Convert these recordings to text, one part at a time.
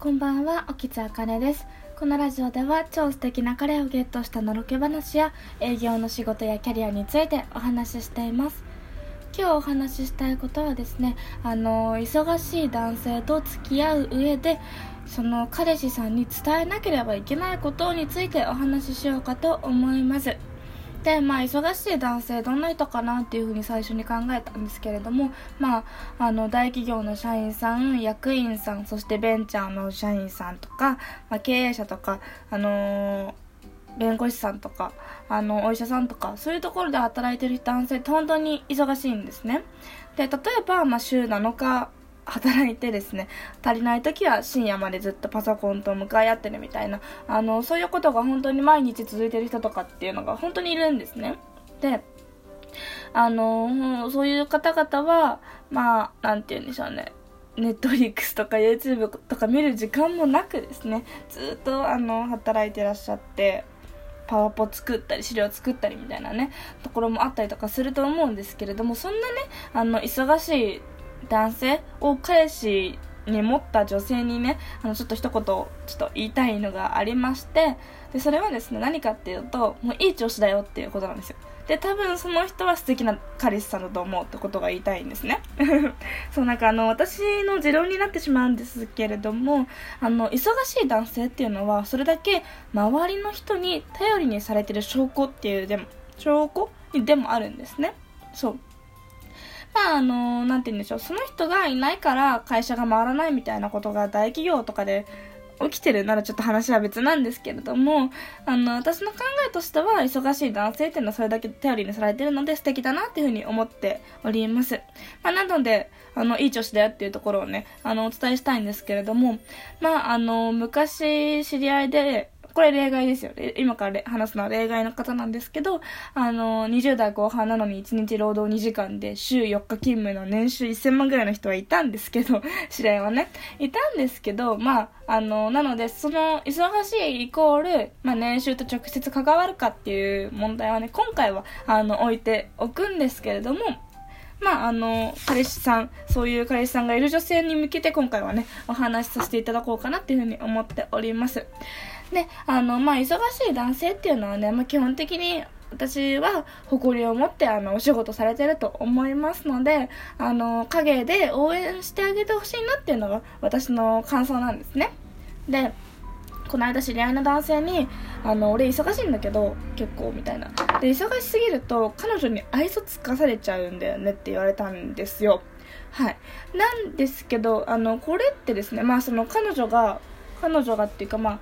こんばんは、沖津あかねです。このラジオでは超素敵な彼をゲットしたのろけ話や営業の仕事やキャリアについてお話ししています。今日お話ししたいことはですね、あの、忙しい男性と付き合う上で、その彼氏さんに伝えなければいけないことについてお話ししようかと思います。で、まあ、忙しい男性どんな人かなっていうふうに最初に考えたんですけれども、まあ、あの、大企業の社員さん、役員さん、そしてベンチャーの社員さんとか、まあ、経営者とか、あのー弁護士さんとか、あの、お医者さんとか、そういうところで働いてる男性って本当に忙しいんですね。で、例えば、まあ、週7日働いてですね、足りない時は深夜までずっとパソコンと向かい合ってるみたいな、あの、そういうことが本当に毎日続いてる人とかっていうのが本当にいるんですね。で、あの、そういう方々は、まあ、なんて言うんでしょうね。ネットリックスとか YouTube とか見る時間もなくですね、ずっとあの、働いてらっしゃって、パワポ作ったり資料作ったりみたいなねところもあったりとかすると思うんですけれどもそんなねあの忙しい男性を彼氏に持った女性にねあのちょっと一言ちょっと言いたいのがありましてでそれはですね何かっていうともういい調子だよっていうことなんですよ。で多分その人は素敵な彼氏さんだと思うってことが言いたいんですね。そうなんかあの私の持論になってしまうんですけれどもあの忙しい男性っていうのはそれだけ周りの人に頼りにされてる証拠っていうでも証拠でもあるんですね。そう。まあ、あの、なんて言うんでしょう。その人がいないから会社が回らないみたいなことが大企業とかで起きてるならちょっと話は別なんですけれども、あの、私の考えとしては、忙しい男性っていうのはそれだけ頼りにされてるので素敵だなっていうふうに思っております。まあ、なので、あの、いい調子だよっていうところをね、あの、お伝えしたいんですけれども、まあ、あの、昔知り合いで、これ例外ですよ。今から話すのは例外の方なんですけど、あの、20代後半なのに1日労働2時間で週4日勤務の年収1000万ぐらいの人はいたんですけど、知り合はね、いたんですけど、まあ、あの、なので、その、忙しいイコール、まあ、年収と直接関わるかっていう問題はね、今回は、あの、置いておくんですけれども、まあ、あの、彼氏さん、そういう彼氏さんがいる女性に向けて今回はね、お話しさせていただこうかなっていうふうに思っております。で、あの、まあ、忙しい男性っていうのはね、まあ、基本的に私は誇りを持ってあのお仕事されてると思いますのであの陰で応援してあげてほしいなっていうのが私の感想なんですね。でこの間知り合いの男性にあの俺忙しいんだけど結構みたいな。で忙しすぎると彼女に愛想つかされちゃうんだよねって言われたんですよ。はい。なんですけどあのこれってですねまあその彼女が彼女がっていうかまあ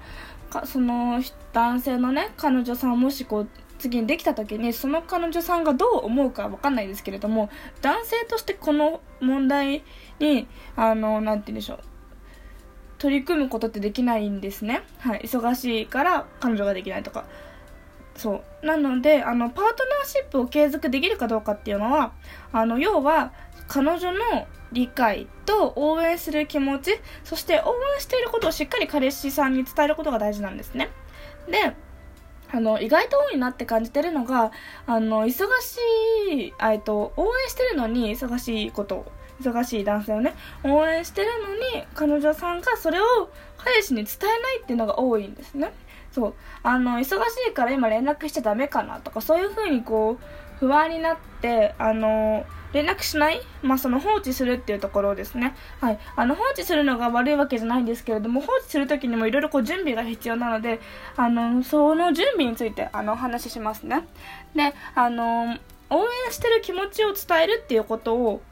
かその男性のね彼女さんもしこう次にできた時にその彼女さんがどう思うかわかんないですけれども男性としてこの問題にあの何て言うんでしょう取り組むことってできないんですね。はい忙しいから彼女ができないとか。そう。なのであのパートナーシップを継続できるかどうかっていうのはあの要は彼女の理解と応援する気持ちそして応援していることをしっかり彼氏さんに伝えることが大事なんですね。であの意外と多いなって感じてるのがあの忙しいえと応援してるのに忙しいこと忙しい男性をね応援してるのに彼女さんがそれを彼氏に伝えないっていうのが多いんですね。そうあの忙しいから今連絡しちゃダメかなとかそういう風にこう不安になってあの連絡しない、まあ、その放置するっていうところですね。はい。あの、放置するのが悪いわけじゃないんですけれども、放置するときにもいろいろ準備が必要なので、あの、その準備について、あの、お話ししますね。で、あの、応援してる気持ちを伝えるっていうことを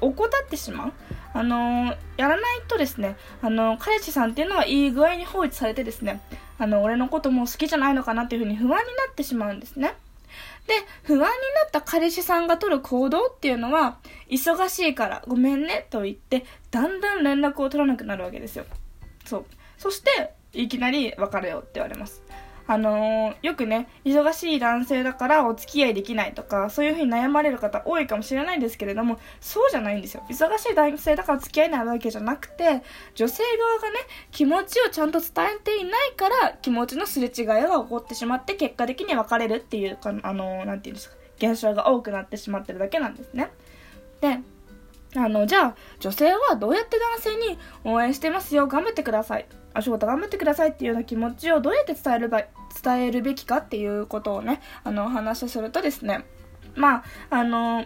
怠ってしまう。あのやらないとですね、あの彼氏さんっていうのはいい具合に放置されてですね、あの、俺のことも好きじゃないのかなっていうふうに不安になってしまうんですね。で、不安になった彼氏さんが取る行動っていうのは、忙しいからごめんねと言って、だんだん連絡を取らなくなるわけですよ。そう。そして、いきなり別れようって言われます。あのー、よくね、忙しい男性だからお付き合いできないとか、そういう風に悩まれる方多いかもしれないんですけれども、そうじゃないんですよ。忙しい男性だから付き合えないわけじゃなくて、女性側がね、気持ちをちゃんと伝えていないから、気持ちのすれ違いが起こってしまって、結果的に別れるっていうか、あのー、ていうんですか、現象が多くなってしまってるだけなんですね。で、あの、じゃあ、女性はどうやって男性に応援してますよ、頑張ってください。お仕事頑張ってくださいっていうような気持ちをどうやって伝えるば、伝えるべきかっていうことをね、あの、お話しするとですね、まあ、あの、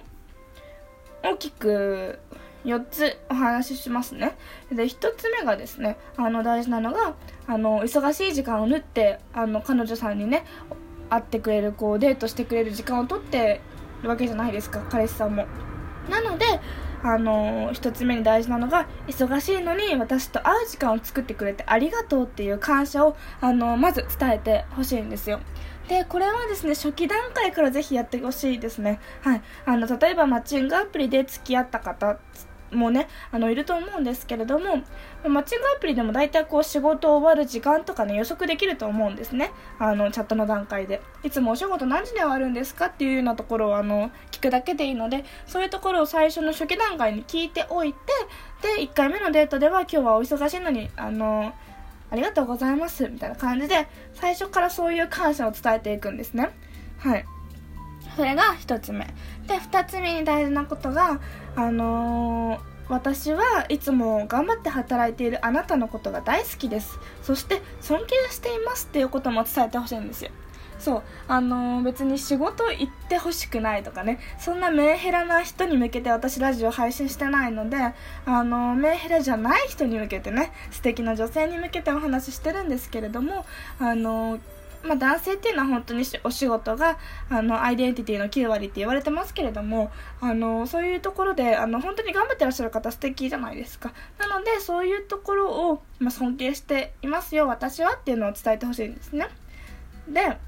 大きく4つお話ししますね。で、1つ目がですね、あの、大事なのが、あの、忙しい時間を縫って、あの、彼女さんにね、会ってくれる、こう、デートしてくれる時間を取ってるわけじゃないですか、彼氏さんも。なので、あの一つ目に大事なのが忙しいのに私と会う時間を作ってくれてありがとうっていう感謝をあのまず伝えてほしいんですよ。でこれはですね初期段階からぜひやってほしいですね。はい。あの例えばマッチングアプリで付き合った方もね、あの、いると思うんですけれども、マッチングアプリでも大体こう仕事終わる時間とかね、予測できると思うんですね。あの、チャットの段階で。いつもお仕事何時で終わるんですかっていうようなところをあの、聞くだけでいいので、そういうところを最初の初期段階に聞いておいて、で、1回目のデートでは今日はお忙しいのに、あの、ありがとうございます、みたいな感じで、最初からそういう感謝を伝えていくんですね。はい。それが1つ目。で、2つ目に大事なことが、あのー、私はいつも頑張って働いているあなたのことが大好きです。そして尊敬していますっていうことも伝えてほしいんですよ。そう、あのー、別に仕事行ってほしくないとかね、そんなメンヘラな人に向けて私ラジオ配信してないので、あのー、メンヘラじゃない人に向けてね、素敵な女性に向けてお話ししてるんですけれども、あのーまあ、男性っていうのは本当にお仕事があのアイデンティティの9割って言われてますけれどもあのそういうところであの本当に頑張ってらっしゃる方素敵じゃないですか。なのでそういうところを、まあ、尊敬していますよ私はっていうのを伝えてほしいんですね。で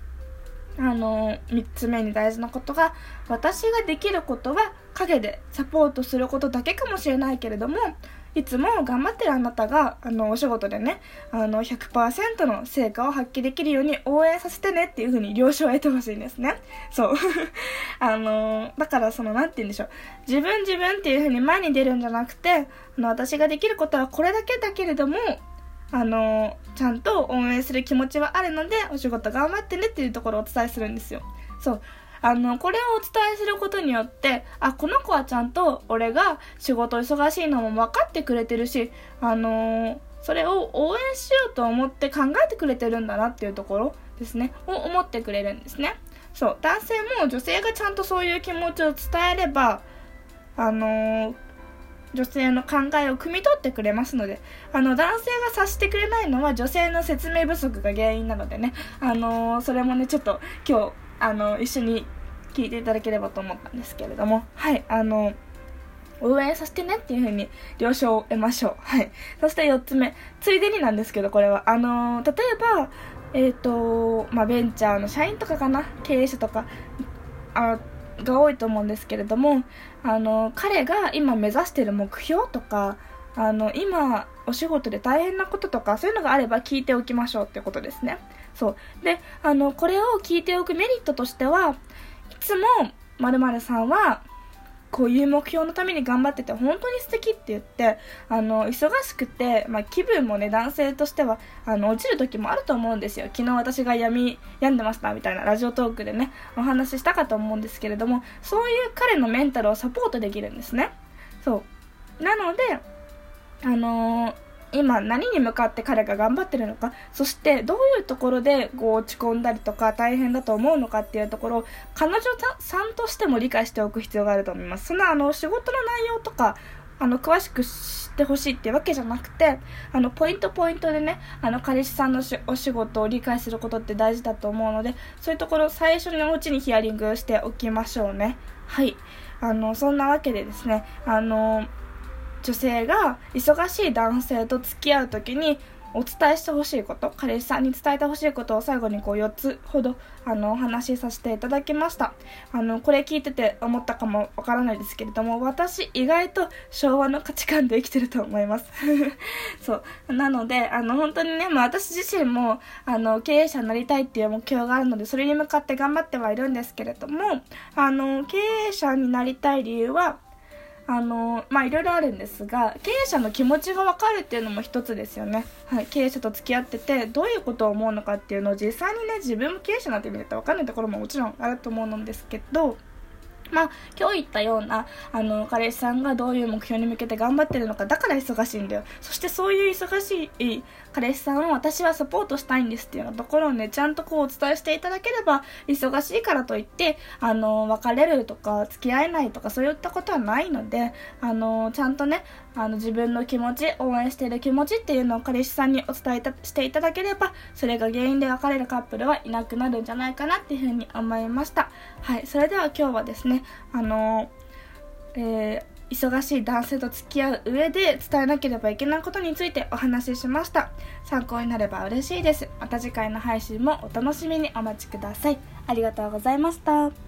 あの3つ目に大事なことが私ができることは陰でサポートすることだけかもしれないけれどもいつも頑張ってるあなたが、あの、お仕事でね、あの、100%の成果を発揮できるように応援させてねっていう風に了承を得てほしいんですね。そう。あの、だからその、なんて言うんでしょう。自分自分っていう風に前に出るんじゃなくて、あの、私ができることはこれだけだけれども、あの、ちゃんと応援する気持ちはあるので、お仕事頑張ってねっていうところをお伝えするんですよ。そう。あの、これをお伝えすることによって、あ、この子はちゃんと俺が仕事忙しいのも分かってくれてるし、あの、それを応援しようと思って考えてくれてるんだなっていうところですね、を思ってくれるんですね。そう、男性も女性がちゃんとそういう気持ちを伝えれば、あの、女性の考えを汲み取ってくれますので、あの、男性が察してくれないのは女性の説明不足が原因なのでね、あの、それもね、ちょっと今日、あの、一緒に聞いていただければと思ったんですけれども、はい、あの、応援させてねっていう風に了承を得ましょう。はい。そして4つ目。ついでになんですけど、これは。あの例えば、えっ、ー、と、まあ、ベンチャーの社員とかかな？経営者とか、あ、が多いと思うんですけれども、あの彼が今目指してる目標とか、あの、今、お仕事で大変なこととか、そういうのがあれば聞いておきましょうってことですね。そう。で、あの、これを聞いておくメリットとしては、いつも、〇〇さんは、こういう目標のために頑張ってて本当に素敵って言って、あの、忙しくて、まあ、気分もね、男性としては、あの、落ちる時もあると思うんですよ。昨日私が闇、病んでましたみたいなラジオトークでね、お話ししたかと思うんですけれども、そういう彼のメンタルをサポートできるんですね。そう。なので、あのー今何に向かって彼が頑張ってるのかそしてどういうところでこう落ち込んだりとか大変だと思うのかっていうところを彼女さんとしても理解しておく必要があると思います。そんなあの仕事の内容とかあの詳しく知ってほしいっていうわけじゃなくてあのポイントポイントでねあの彼氏さんのお仕事を理解することって大事だと思うのでそういうところ最初のうちにヒアリングしておきましょうね。はい。あのそんなわけでですねあの女性が忙しい男性と付き合う時にお伝えしてほしいこと、彼氏さんに伝えてほしいことを最後にこう4つほどあのお話しさせていただきました。あの、これ聞いてて思ったかもわからないですけれども、私意外と昭和の価値観で生きてると思います。そう。なので、あの、本当にね、まあ私自身も、あの、経営者になりたいっていう目標があるので、それに向かって頑張ってはいるんですけれども、あの、経営者になりたい理由は、あのまあいろいろあるんですが経営者の気持ちが分かるっていうのも一つですよね、はい、経営者と付き合っててどういうことを思うのかっていうのを実際にね自分も経営者なんてみると分かんないところももちろんあると思うんですけどまあ、今日言ったような、あの、彼氏さんがどういう目標に向けて頑張ってるのか、だから忙しいんだよ。そしてそういう忙しい彼氏さんを私はサポートしたいんですっていうようなところをね、ちゃんとこうお伝えしていただければ、忙しいからといって、あの、別れるとか、付き合えないとか、そういったことはないので、あの、ちゃんとね、あの、自分の気持ち、応援している気持ちっていうのを彼氏さんにお伝えしていただければ、それが原因で別れるカップルはいなくなるんじゃないかなっていうふうに思いました。はい、それでは今日はですね、あのえー、忙しい男性と付き合う上で伝えなければいけないことについてお話ししました。参考になれば嬉しいです。また次回の配信もお楽しみにお待ちください。ありがとうございました。